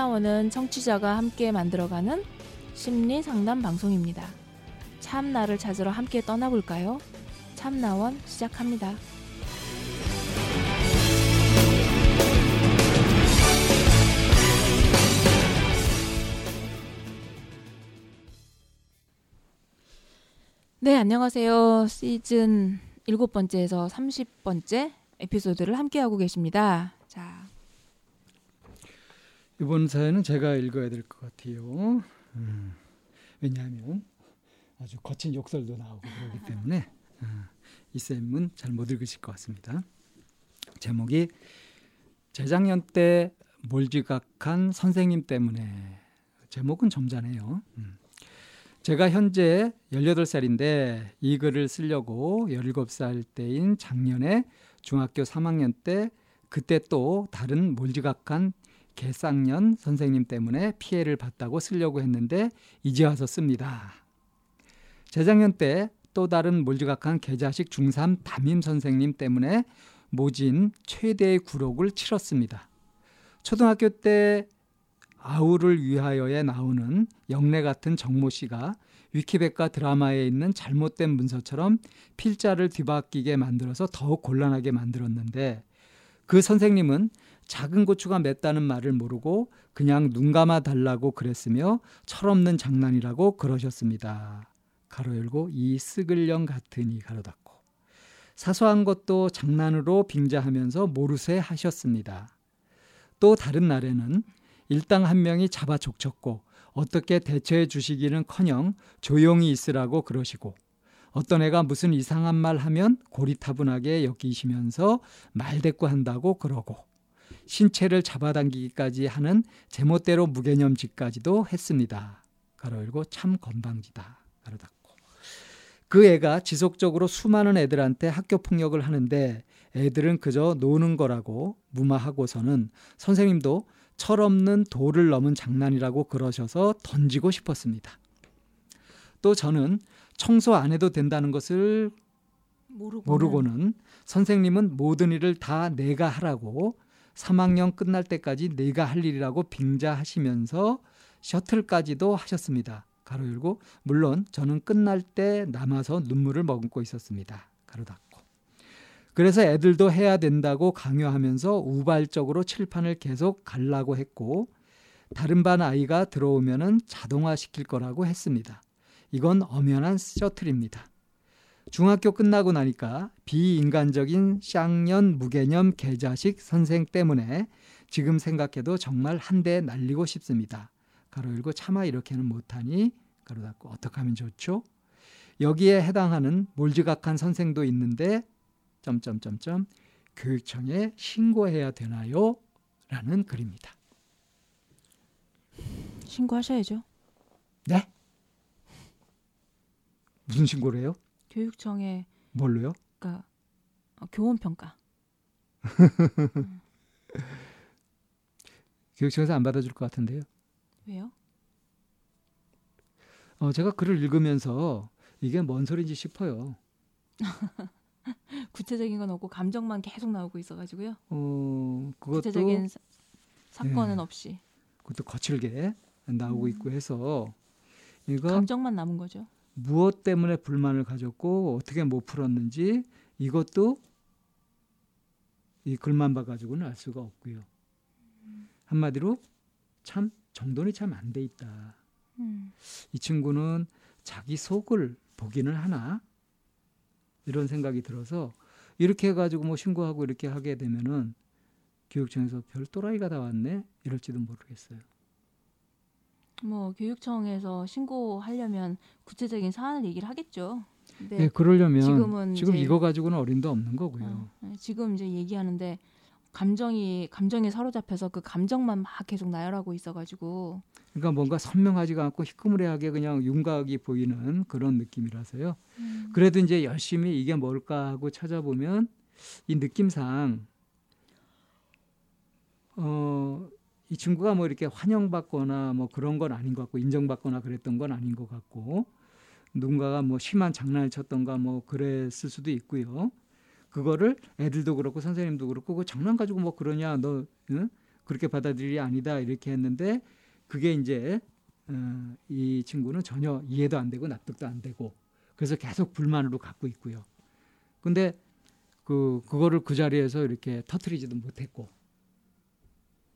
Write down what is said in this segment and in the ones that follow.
참나원은 청취자가 함께 만들어가는 심리 상담 방송입니다. 참나를 찾으러 함께 떠나볼까요? 참나원 시작합니다. 네, 안녕하세요. 시즌 일곱 번째에서 30번째 에피소드를 함께하고 계십니다. 자, 이번 사연은 제가 읽어야 될 것 같아요. 음, 왜냐하면 아주 거친 욕설도 나오고 그러기 때문에 어, 이 쌤은 잘 못 읽으실 것 같습니다. 제목이 재작년 때 몰지각한 선생님 때문에 제목은 점잖해요. 음. 제가 현재 18살인데 이 글을 쓰려고 17살 때인 작년에 중학교 3학년 때 그때 또 다른 몰지각한 개쌍년 선생님 때문에 피해를 봤다고 쓰려고 했는데 이제 와서 씁니다. 재작년 때 또 다른 몰지각한 개자식 중3 담임 선생님 때문에 모진 최대의 굴욕을 치렀습니다. 초등학교 때 아우를 위하여에 나오는 영래 같은 정모 씨가 위키백과 드라마에 있는 잘못된 문서처럼 필자를 뒤바뀌게 만들어서 더욱 곤란하게 만들었는데 그 선생님은 작은 고추가 맵다는 말을 모르고 그냥 눈 감아 달라고 그랬으며 철없는 장난이라고 그러셨습니다. 가로 열고 이 쓰글령 같으니 가로 닫고 사소한 것도 장난으로 빙자하면서 모르쇠 하셨습니다. 또 다른 날에는 일당 한 명이 잡아 족쳤고 어떻게 대처해 주시기는커녕 조용히 있으라고 그러시고 어떤 애가 무슨 이상한 말 하면 고리타분하게 여기시면서 말대꾸한다고 그러고 신체를 잡아당기기까지 하는 제멋대로 무개념짓까지도 했습니다. 가로 열고 참 건방지다. 가로 닫고 그 애가 지속적으로 수많은 애들한테 학교 폭력을 하는데 애들은 그저 노는 거라고 무마하고서는 선생님도 철없는 도를 넘은 장난이라고 그러셔서 던지고 싶었습니다. 또 저는 청소 안 해도 된다는 것을 모르고는, 모르고는 선생님은 모든 일을 다 내가 하라고 3학년 끝날 때까지 내가 할 일이라고 빙자하시면서 셔틀까지도 하셨습니다. 가로 열고 물론 저는 끝날 때 남아서 눈물을 머금고 있었습니다. 가로 닫고. 그래서 애들도 해야 된다고 강요하면서 우발적으로 칠판을 계속 갈라고 했고 다른 반 아이가 들어오면은 자동화 시킬 거라고 했습니다. 이건 엄연한 셔틀입니다. 중학교 끝나고 나니까 비인간적인 쌍년 무개념 개자식 선생 때문에 지금 생각해도 정말 한 대 날리고 싶습니다. 가로 열고 차마 이렇게는 못하니 가로 닫고 어떻게 하면 좋죠? 여기에 해당하는 몰지각한 선생도 있는데 점점점점 교육청에 신고해야 되나요? 라는 글입니다. 신고하셔야죠. 네? 무슨 신고를 해요? 교육청에 뭘로요? 그러니까 어, 교원 평가. 음. 교육청에서 안 받아줄 것 같은데요. 왜요? 어, 제가 글을 읽으면서 이게 뭔 소리인지 싶어요. 구체적인 건 없고 감정만 계속 나오고 있어가지고요. 어, 그것도 구체적인 사, 사건은 예, 없이. 그것도 거칠게 나오고 음. 있고 해서 이거 감정만 남은 거죠. 무엇 때문에 불만을 가졌고 어떻게 못 풀었는지 이것도 이 글만 봐가지고는 알 수가 없고요. 음. 한마디로 참 정돈이 참 안 돼 있다. 음. 이 친구는 자기 속을 보기는 하나 이런 생각이 들어서 이렇게 해가지고 뭐 신고하고 이렇게 하게 되면은 교육청에서 별 또라이가 다 왔네 이럴지도 모르겠어요. 뭐 교육청에서 신고하려면 구체적인 사안을 얘기를 하겠죠. 네, 그러려면 지금은 지금 이거 가지고는 어림도 없는 거고요. 어, 네, 지금 이제 얘기하는데 감정이 감정에 사로잡혀서 그 감정만 막 계속 나열하고 있어가지고 그러니까 뭔가 선명하지가 않고 희끄무레하게 그냥 윤곽이 보이는 그런 느낌이라서요. 음. 그래도 이제 열심히 이게 뭘까 하고 찾아보면 이 느낌상 어, 이 친구가 뭐 이렇게 환영받거나 뭐 그런 건 아닌 것 같고 인정받거나 그랬던 건 아닌 것 같고 누군가가 뭐 심한 장난을 쳤던가 뭐 그랬을 수도 있고요. 그거를 애들도 그렇고 선생님도 그렇고 그 장난 가지고 뭐 그러냐 너 응? 그렇게 받아들일이 아니다 이렇게 했는데 그게 이제 어, 이 친구는 전혀 이해도 안 되고 납득도 안 되고 그래서 계속 불만으로 갖고 있고요. 근데 그 그거를 그 자리에서 이렇게 터트리지도 못했고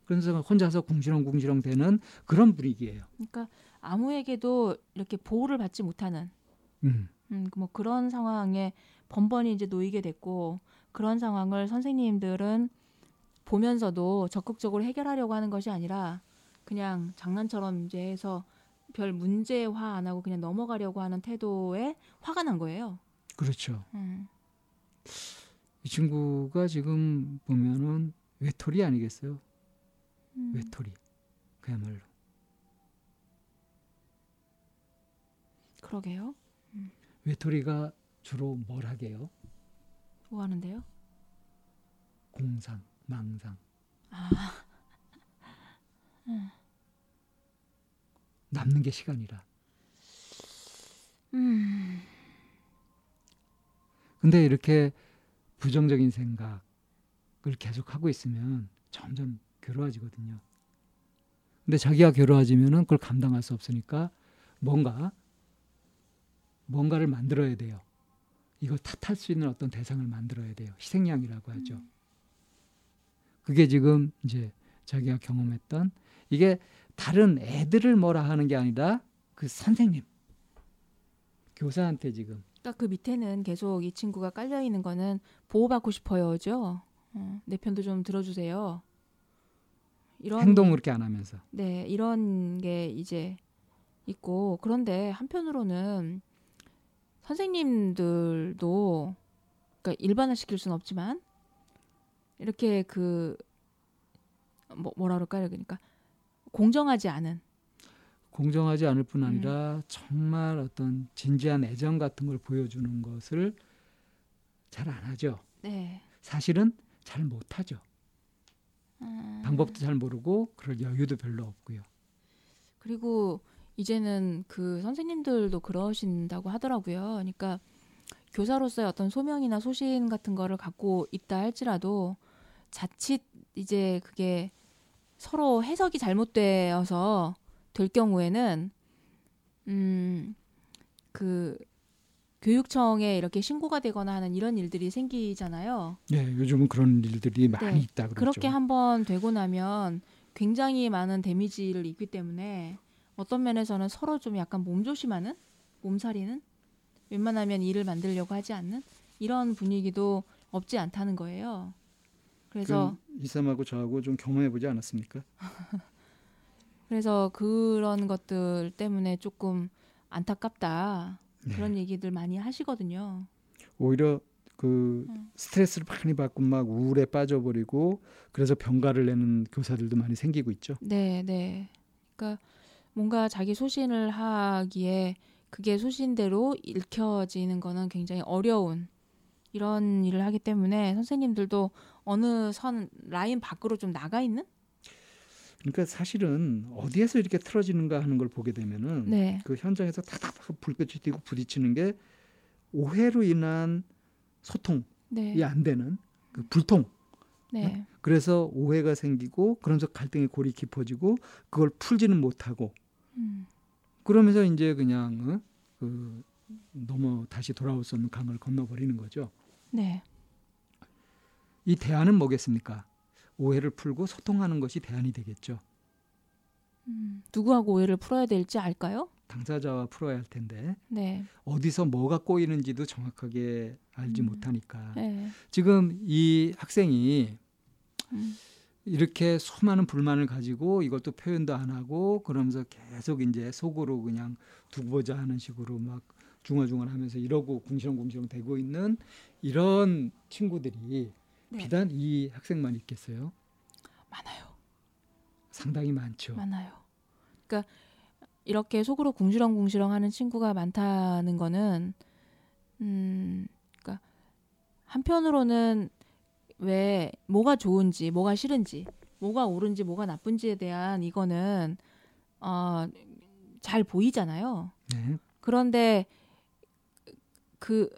그래서 혼자서 궁시렁궁시렁 되는 그런 분위기예요. 그러니까 아무에게도 이렇게 보호를 받지 못하는 음. 음, 뭐 그런 상황에 번번이 이제 놓이게 됐고 그런 상황을 선생님들은 보면서도 적극적으로 해결하려고 하는 것이 아니라 그냥 장난처럼 이제 해서 별 문제화 안 하고 그냥 넘어가려고 하는 태도에 화가 난 거예요. 그렇죠. 음. 이 친구가 지금 보면은 외톨이 아니겠어요? 음. 외톨이. 그야말로. 그러게요. 외톨이가 주로 뭘 하게요? 뭐 하는데요? 공상, 망상. 아, 남는 게 시간이라. 음, 근데 이렇게 부정적인 생각을 계속 하고 있으면 점점 괴로워지거든요. 근데 자기가 괴로워지면은 그걸 감당할 수 없으니까 뭔가 뭔가를 만들어야 돼요. 이걸 탓할 수 있는 어떤 대상을 만들어야 돼요. 희생양이라고 하죠. 그게 지금 이제 자기가 경험했던 이게 다른 애들을 뭐라 하는 게 아니라 그 선생님 교사한테 지금 그러니까 그 밑에는 계속 이 친구가 깔려 있는 거는 보호받고 싶어요죠. 어, 내 편도 좀 들어주세요. 이런 행동을 그렇게 안 하면서 네, 이런 게 이제 있고 그런데 한편으로는 선생님들도 그러니까 일반화시킬 수는 없지만 이렇게 그 뭐, 뭐라 그럴까요? 그러니까 공정하지 않은 공정하지 않을 뿐 음. 아니라 정말 어떤 진지한 애정 같은 걸 보여주는 것을 잘 안 하죠. 네. 사실은 잘 못하죠. 음, 방법도 잘 모르고 그럴 여유도 별로 없고요. 그리고 이제는 그 선생님들도 그러신다고 하더라고요. 그러니까 교사로서의 어떤 소명이나 소신 같은 거를 갖고 있다 할지라도 자칫 이제 그게 서로 해석이 잘못되어서 될 경우에는 음 그 교육청에 이렇게 신고가 되거나 하는 이런 일들이 생기잖아요. 네, 요즘은 그런 일들이 많이 있다 그러죠. 그렇게 한번 되고 나면 굉장히 많은 데미지를 입기 때문에 어떤 면에서는 서로 좀 약간 몸조심하는 몸살이는 웬만하면 일을 만들려고 하지 않는 이런 분위기도 없지 않다는 거예요. 그래서 이삼하고 저하고 좀 경험해 보지 않았습니까? 그래서 그런 것들 때문에 조금 안타깝다 네. 그런 얘기들 많이 하시거든요. 오히려 그 음. 스트레스를 많이 받고 막 우울에 빠져버리고 그래서 병가를 내는 교사들도 많이 생기고 있죠. 네, 네. 그러니까 뭔가 자기 소신을 하기에 그게 소신대로 읽혀지는 거는 굉장히 어려운 이런 일을 하기 때문에 선생님들도 어느 선 라인 밖으로 좀 나가 있는? 그러니까 사실은 어디에서 이렇게 틀어지는가 하는 걸 보게 되면은 네. 그 현장에서 탁탁 불빛이 튀고 부딪히는 게 오해로 인한 소통이 네. 안 되는 그 불통. 네. 그래서 오해가 생기고 그러면서 갈등의 골이 깊어지고 그걸 풀지는 못하고 음. 그러면서 이제 그냥 어? 그 넘어 다시 돌아올 수 없는 강을 건너버리는 거죠. 네. 이 대안은 뭐겠습니까? 오해를 풀고 소통하는 것이 대안이 되겠죠. 음. 누구하고 오해를 풀어야 될지 알까요? 당사자와 풀어야 할 텐데 네. 어디서 뭐가 꼬이는지도 정확하게 알지 음. 못하니까 네. 지금 이 학생이 음. 이렇게 수많은 불만을 가지고 이것도 표현도 안 하고 그러면서 계속 이제 속으로 그냥 두고 보자 하는 식으로 막 중얼중얼하면서 이러고 궁시렁궁시렁 대고 있는 이런 친구들이 네. 비단 이 학생만 있겠어요? 많아요. 상당히 많죠. 많아요. 그러니까 이렇게 속으로 궁시렁궁시렁 하는 친구가 많다는 거는 음 그러니까 한편으로는 왜 뭐가 좋은지 뭐가 싫은지 뭐가 옳은지 뭐가 나쁜지에 대한 이거는 어잘 보이잖아요. 네. 그런데 그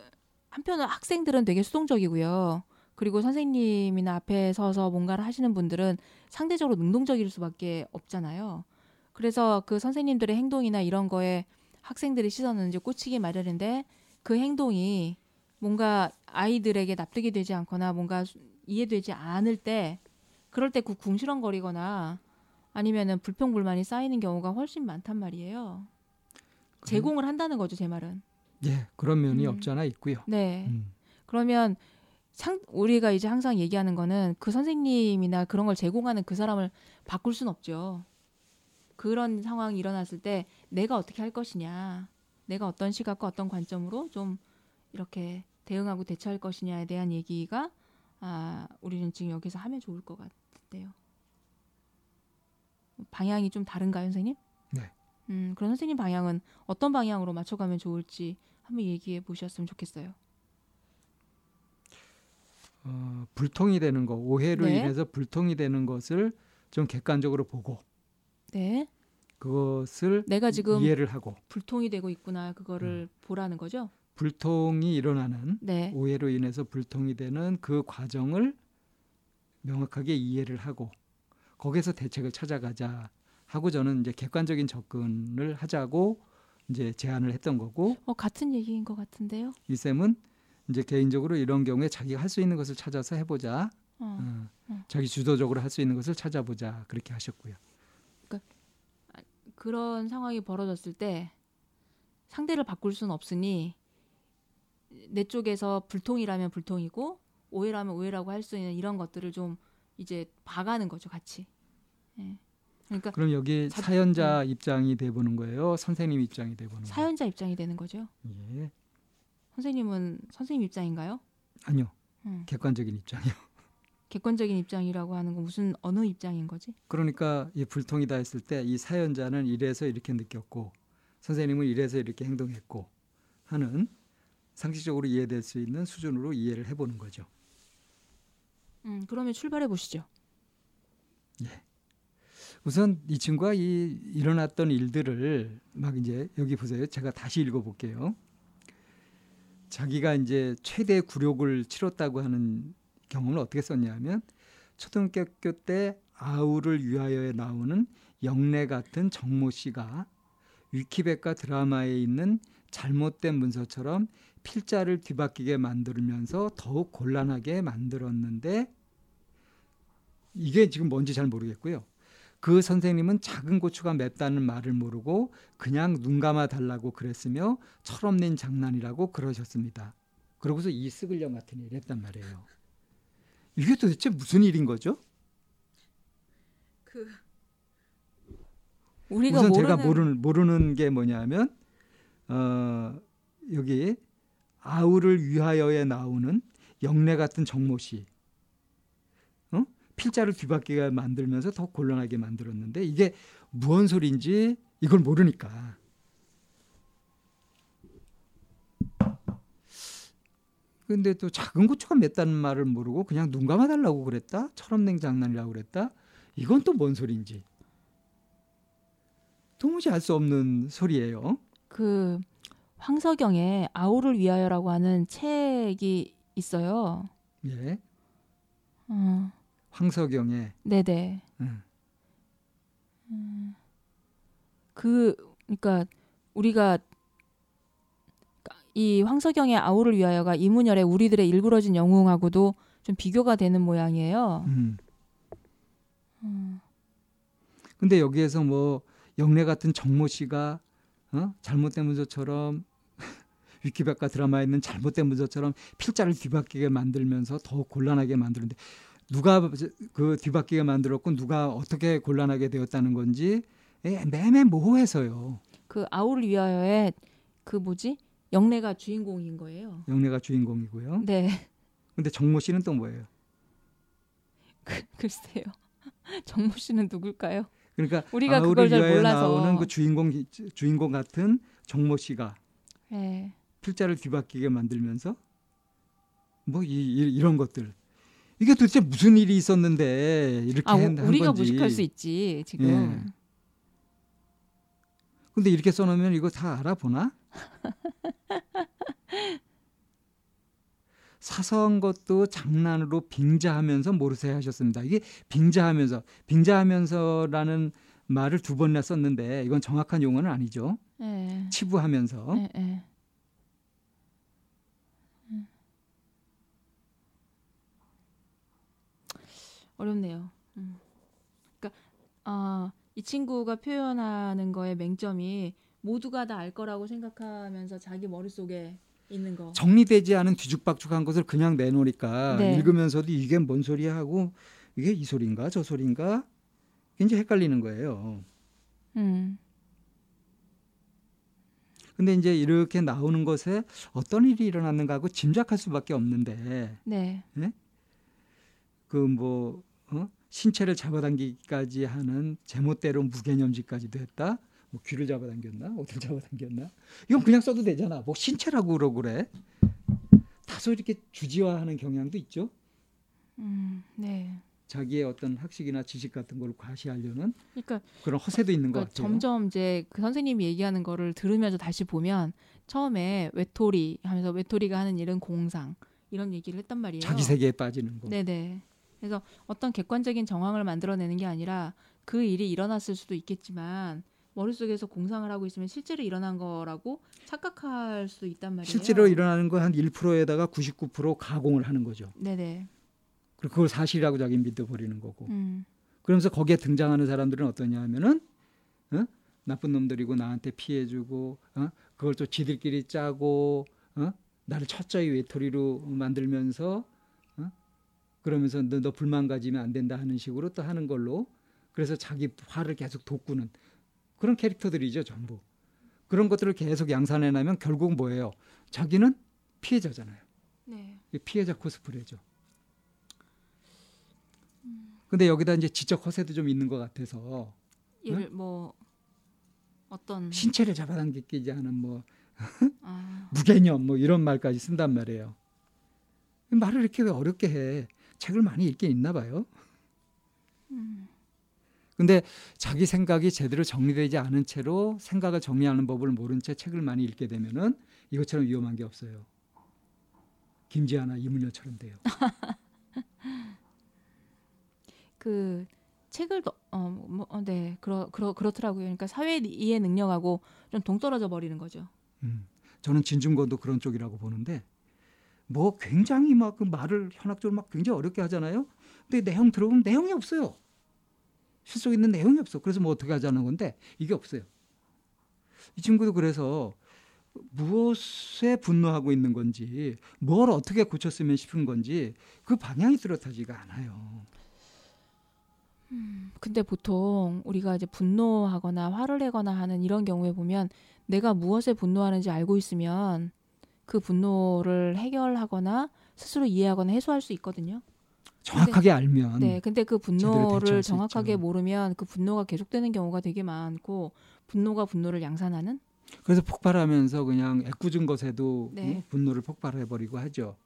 한편으로 학생들은 되게 수동적이고요. 그리고 선생님이나 앞에 서서 뭔가를 하시는 분들은 상대적으로 능동적일 수밖에 없잖아요. 그래서 그 선생님들의 행동이나 이런 거에 학생들의 시선은 이제 꽂히기 마련인데 그 행동이 뭔가 아이들에게 납득이 되지 않거나 뭔가 이해되지 않을 때 그럴 때 그 궁시렁거리거나 아니면은 불평불만이 쌓이는 경우가 훨씬 많단 말이에요. 제공을 한다는 거죠, 제 말은. 예, 그런 면이 음. 없잖아 있고요. 네. 음. 그러면 상, 우리가 이제 항상 얘기하는 거는 그 선생님이나 그런 걸 제공하는 그 사람을 바꿀 순 없죠. 그런 상황이 일어났을 때 내가 어떻게 할 것이냐, 내가 어떤 시각과 어떤 관점으로 좀 이렇게 대응하고 대처할 것이냐에 대한 얘기가 아, 우리는 지금 여기서 하면 좋을 것 같대요. 방향이 좀 다른가요, 선생님? 네. 음, 그런 선생님 방향은 어떤 방향으로 맞춰가면 좋을지 한번 얘기해 보셨으면 좋겠어요. 어, 불통이 되는 거, 오해로 네. 인해서 불통이 되는 것을 좀 객관적으로 보고 네. 그것을 내가 지금 이해를 하고 불통이 되고 있구나 그거를 보라는 거죠. 불통이 일어나는 네. 오해로 인해서 불통이 되는 그 과정을 명확하게 이해를 하고 거기서 대책을 찾아가자 하고 저는 이제 객관적인 접근을 하자고 이제 제안을 했던 거고 어 같은 얘기인 것 같은데요. 이 쌤은 이제 개인적으로 이런 경우에 자기가 할 수 있는 것을 찾아서 해보자. 어. 어, 어. 자기 주도적으로 할 수 있는 것을 찾아보자 그렇게 하셨고요. 그런 상황이 벌어졌을 때 상대를 바꿀 수는 없으니 내 쪽에서 불통이라면 불통이고 오해라면 오해라고 할 수 있는 이런 것들을 좀 이제 봐가는 거죠, 같이. 예. 그러니까 그럼 여기 자- 사연자 입장이 돼 보는 거예요. 선생님 입장이 돼 보는 거예요. 사연자 입장이 되는 거죠. 예. 선생님은 선생님 입장인가요? 아니요. 음. 객관적인 입장이요. 객관적인 입장이라고 하는 건 무슨 어느 입장인 거지? 그러니까 이 불통이다 했을 때 이 사연자는 이래서 이렇게 느꼈고 선생님은 이래서 이렇게 행동했고 하는 상식적으로 이해될 수 있는 수준으로 이해를 해보는 거죠. 음, 그러면 출발해 보시죠. 우선 이 친구가 이 일어났던 일들을 막 이제 여기 보세요. 제가 다시 읽어볼게요. 자기가 이제 최대 굴욕을 치렀다고 하는 경험을 어떻게 썼냐면 초등학교 때 아우를 위하여에 나오는 영래 같은 정모 씨가 위키백과 드라마에 있는 잘못된 문서처럼 필자를 뒤바뀌게 만들면서 더욱 곤란하게 만들었는데 이게 지금 뭔지 잘 모르겠고요. 그 선생님은 작은 고추가 맵다는 말을 모르고 그냥 눈 감아 달라고 그랬으며 철없는 장난이라고 그러셨습니다. 그러고서 이 쓱을령 같은 일 했단 말이에요. 이게 도대체 무슨 일인 거죠? 그 우리가 우선 모르는 제가 모르는 모르는 게 뭐냐면 어, 여기 아우를 위하여에 나오는 영래 같은 정모 씨, 어? 필자를 뒤바뀌게 만들면서 더 곤란하게 만들었는데 이게 무언 소리인지 이걸 모르니까. 근데 또 작은 고추가 맵다는 말을 모르고 그냥 눈 감아 달라고 그랬다? 철없는 장난이라고 그랬다? 이건 또 뭔 소리인지. 도무지 알 수 없는 소리예요. 그 황석영의 아우를 위하여라고 하는 책이 있어요. 예, 어, 황석영의 네네. 음, 그 그러니까 우리가 이 황석영의 아우를 위하여가 이문열의 우리들의 일그러진 영웅하고도 좀 비교가 되는 모양이에요. 음. 음, 근데 여기에서 뭐 영래 같은 정모 씨가 어? 잘못된 문서처럼 위키백과 드라마에 있는 잘못된 문서처럼 필자를 뒤바뀌게 만들면서 더 곤란하게 만드는데 누가 그 뒤바뀌게 만들었고 누가 어떻게 곤란하게 되었다는 건지 예, 매매 모호해서요. 그 아우를 위하여의 그 뭐지 영래가 주인공인 거예요. 영래가 주인공이고요. 네, 근데 정모 씨는 또 뭐예요? 글쎄요. 정모 씨는 누굴까요? 그러니까 우리가 그걸 잘 위하여 몰라서. 나오는 그 주인공 주인공 같은 정모 씨가 네. 필자를 뒤바뀌게 만들면서 뭐 이, 런 것들 이게 도대체 무슨 일이 있었는데 이렇게 아, 한, 한 우리가 건지. 무식할 수 있지 지금. 예. 근데 이렇게 써놓으면 이거 다 알아보나? 사소한 것도 장난으로 빙자하면서 모르세 하셨습니다. 이게 빙자하면서 빙자하면서라는 말을 두 번이나 썼는데 이건 정확한 용어는 아니죠. 네. 치부하면서 네, 네. 어렵네요. 음. 그러니까 아, 이 친구가 표현하는 거의 맹점이 모두가 다 알 거라고 생각하면서 자기 머릿속에 있는 거. 정리되지 않은 뒤죽박죽한 것을 그냥 내놓으니까 네. 읽으면서도 이게 뭔 소리야 하고 이게 이 소리인가 저 소리인가 굉장히 헷갈리는 거예요. 음. 근데 이제 이렇게 나오는 것에 어떤 일이 일어났는가 하고 짐작할 수밖에 없는데 네. 그뭐 어? 신체를 잡아당기기까지 하는 제멋대로 무개념지까지도 했다. 뭐 귀를 잡아당겼나? 어디를 잡아당겼나? 이건 그냥 써도 되잖아. 뭐 신체라고 그러고 그래. 다소 이렇게 주지화하는 경향도 있죠. 음. 네. 자기의 어떤 학식이나 지식 같은 걸 과시하려는 그러니까 그런 허세도 있는 것 그러니까 같아요. 점점 이제 그 선생님이 얘기하는 거를 들으면서 다시 보면 처음에 외톨이 하면서 외톨이가 하는 일은 공상 이런 얘기를 했단 말이에요. 자기 세계에 빠지는 거. 네네. 그래서 어떤 객관적인 정황을 만들어내는 게 아니라 그 일이 일어났을 수도 있겠지만 머릿속에서 공상을 하고 있으면 실제로 일어난 거라고 착각할 수도 있단 말이에요. 실제로 일어나는 거 한 1%에다가 99% 가공을 하는 거죠. 네네. 그리고 그걸 사실이라고 자기 믿어버리는 거고. 음. 그러면서 거기에 등장하는 사람들은 어떠냐 하면은 어? 나쁜 놈들이고 나한테 피해주고 어? 그걸 또 지들끼리 짜고 어? 나를 철저히 외톨이로 만들면서 어? 그러면서 너, 너 불만 가지면 안 된다 하는 식으로 또 하는 걸로 그래서 자기 화를 계속 돋구는 그런 캐릭터들이죠 전부 그런 것들을 계속 양산해내면 결국 뭐예요 자기는 피해자잖아요 네. 피해자 코스프레죠. 근데 여기다 이제 지적 허세도 좀 있는 것 같아서 예를 뭐 어떤 신체를 잡아당기지 않은 뭐 아, 무개념 뭐 이런 말까지 쓴단 말이에요. 말을 이렇게 왜 어렵게 해? 책을 많이 읽긴 있나 봐요. 근데 자기 생각이 제대로 정리되지 않은 채로 생각을 정리하는 법을 모른 채 책을 많이 읽게 되면은 이것처럼 위험한 게 없어요. 김지아나 이문여처럼 돼요. 그 책을 더- 어, 뭐, 어, 네, 그러, 그러, 그렇더라고요. 그러니까 사회 이해 능력하고 좀 동떨어져 버리는 거죠. 음, 저는 진중권도 그런 쪽이라고 보는데 뭐 굉장히 막 그 말을 현학적으로 막 굉장히 어렵게 하잖아요. 근데 내용 들어보면 내용이 없어요. 실속 있는 내용이 없어. 그래서 뭐 어떻게 하자는 건데 이게 없어요. 이 친구도 그래서 무엇에 분노하고 있는 건지 뭘 어떻게 고쳤으면 싶은 건지 그 방향이 뚜렷하지가 않아요. 근데 보통 우리가 이제 분노하거나 화를 내거나 하는 이런 경우에 보면 내가 무엇에 분노하는지 알고 있으면 그 분노를 해결하거나 스스로 이해하거나 해소할 수 있거든요. 정확하게 알면 네, 근데 그 음. 분노를 수 정확하게 있죠. 모르면 그 분노가 계속되는 경우가 되게 많고 분노가 분노를 양산하는 그래서 폭발하면서 그냥 애꿎은 것에도 네. 어, 분노를 폭발해버리고 하죠.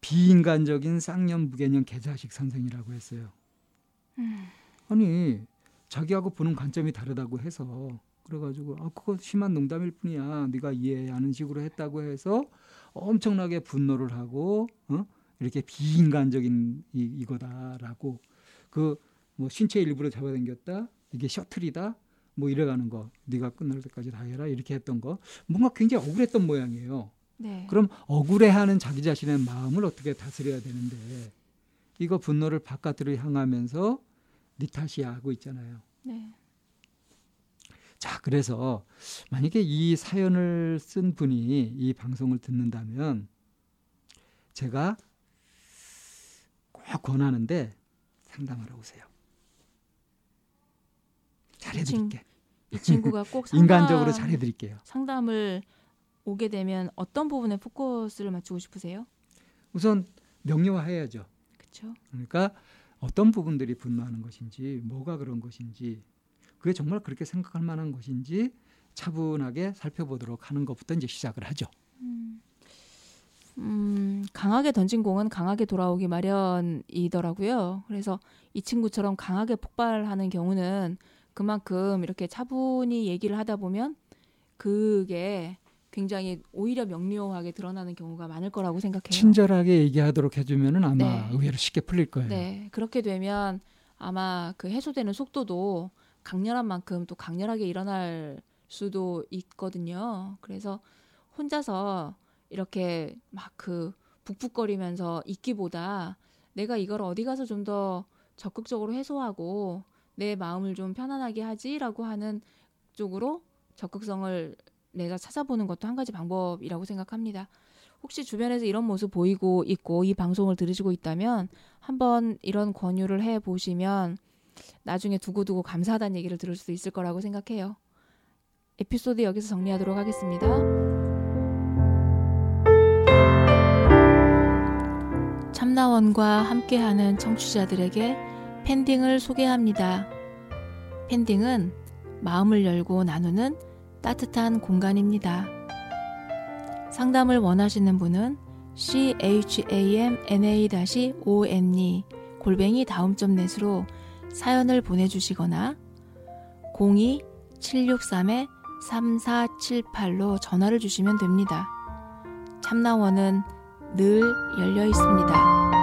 비인간적인 쌍년 무개념 개자식 선생이라고 했어요. 아니 자기하고 보는 관점이 다르다고 해서 그래가지고 아 그거 심한 농담일 뿐이야. 네가 이해하는 식으로 했다고 해서 엄청나게 분노를 하고 어? 이렇게 비인간적인 이, 이거다라고 그 뭐 신체 일부를 잡아당겼다 이게 셔틀이다 뭐 이래가는 거 네가 끝날 때까지 다 해라 이렇게 했던 거 뭔가 굉장히 억울했던 모양이에요. 네. 그럼 억울해하는 자기 자신의 마음을 어떻게 다스려야 되는데 이거 분노를 바깥으로 향하면서 네 탓이야 하고 있잖아요. 네. 자 그래서 만약에 이 사연을 쓴 분이 이 방송을 듣는다면 제가 꼭 권하는데 상담하러 오세요. 잘해드릴게. 이 친구가 꼭 상담, 인간적으로 잘해드릴게요. 상담을 오게 되면 어떤 부분에 포커스를 맞추고 싶으세요? 우선 명료화해야죠. 그렇죠. 그러니까 어떤 부분들이 분노하는 것인지, 뭐가 그런 것인지, 그게 정말 그렇게 생각할 만한 것인지 차분하게 살펴보도록 하는 것부터 이제 시작을 하죠. 음, 강하게 던진 공은 강하게 돌아오기 마련이더라고요. 그래서 이 친구처럼 강하게 폭발하는 경우는 그만큼 이렇게 차분히 얘기를 하다 보면 그게 굉장히 오히려 명료하게 드러나는 경우가 많을 거라고 생각해요. 친절하게 얘기하도록 해주면은 아마 네. 의외로 쉽게 풀릴 거예요. 네, 그렇게 되면 아마 그 해소되는 속도도 강렬한 만큼 또 강렬하게 일어날 수도 있거든요. 그래서 혼자서 이렇게 막 그 북북거리면서 있기보다 내가 이걸 어디 가서 좀 더 적극적으로 해소하고 내 마음을 좀 편안하게 하지라고 하는 쪽으로 적극성을 내가 찾아보는 것도 한 가지 방법이라고 생각합니다. 혹시 주변에서 이런 모습 보이고 있고 이 방송을 들으시고 있다면 한번 이런 권유를 해 보시면 나중에 두고두고 감사하다는 얘기를 들을 수 있을 거라고 생각해요. 에피소드 여기서 정리하도록 하겠습니다. 참나원과 함께하는 청취자들에게 팬딩을 소개합니다. 팬딩은 마음을 열고 나누는 따뜻한 공간입니다. 상담을 원하시는 분은 chamna-one 골뱅이 다음점 넷으로 사연을 보내주시거나 02-763-3478로 전화를 주시면 됩니다. 참나원은 늘 열려 있습니다.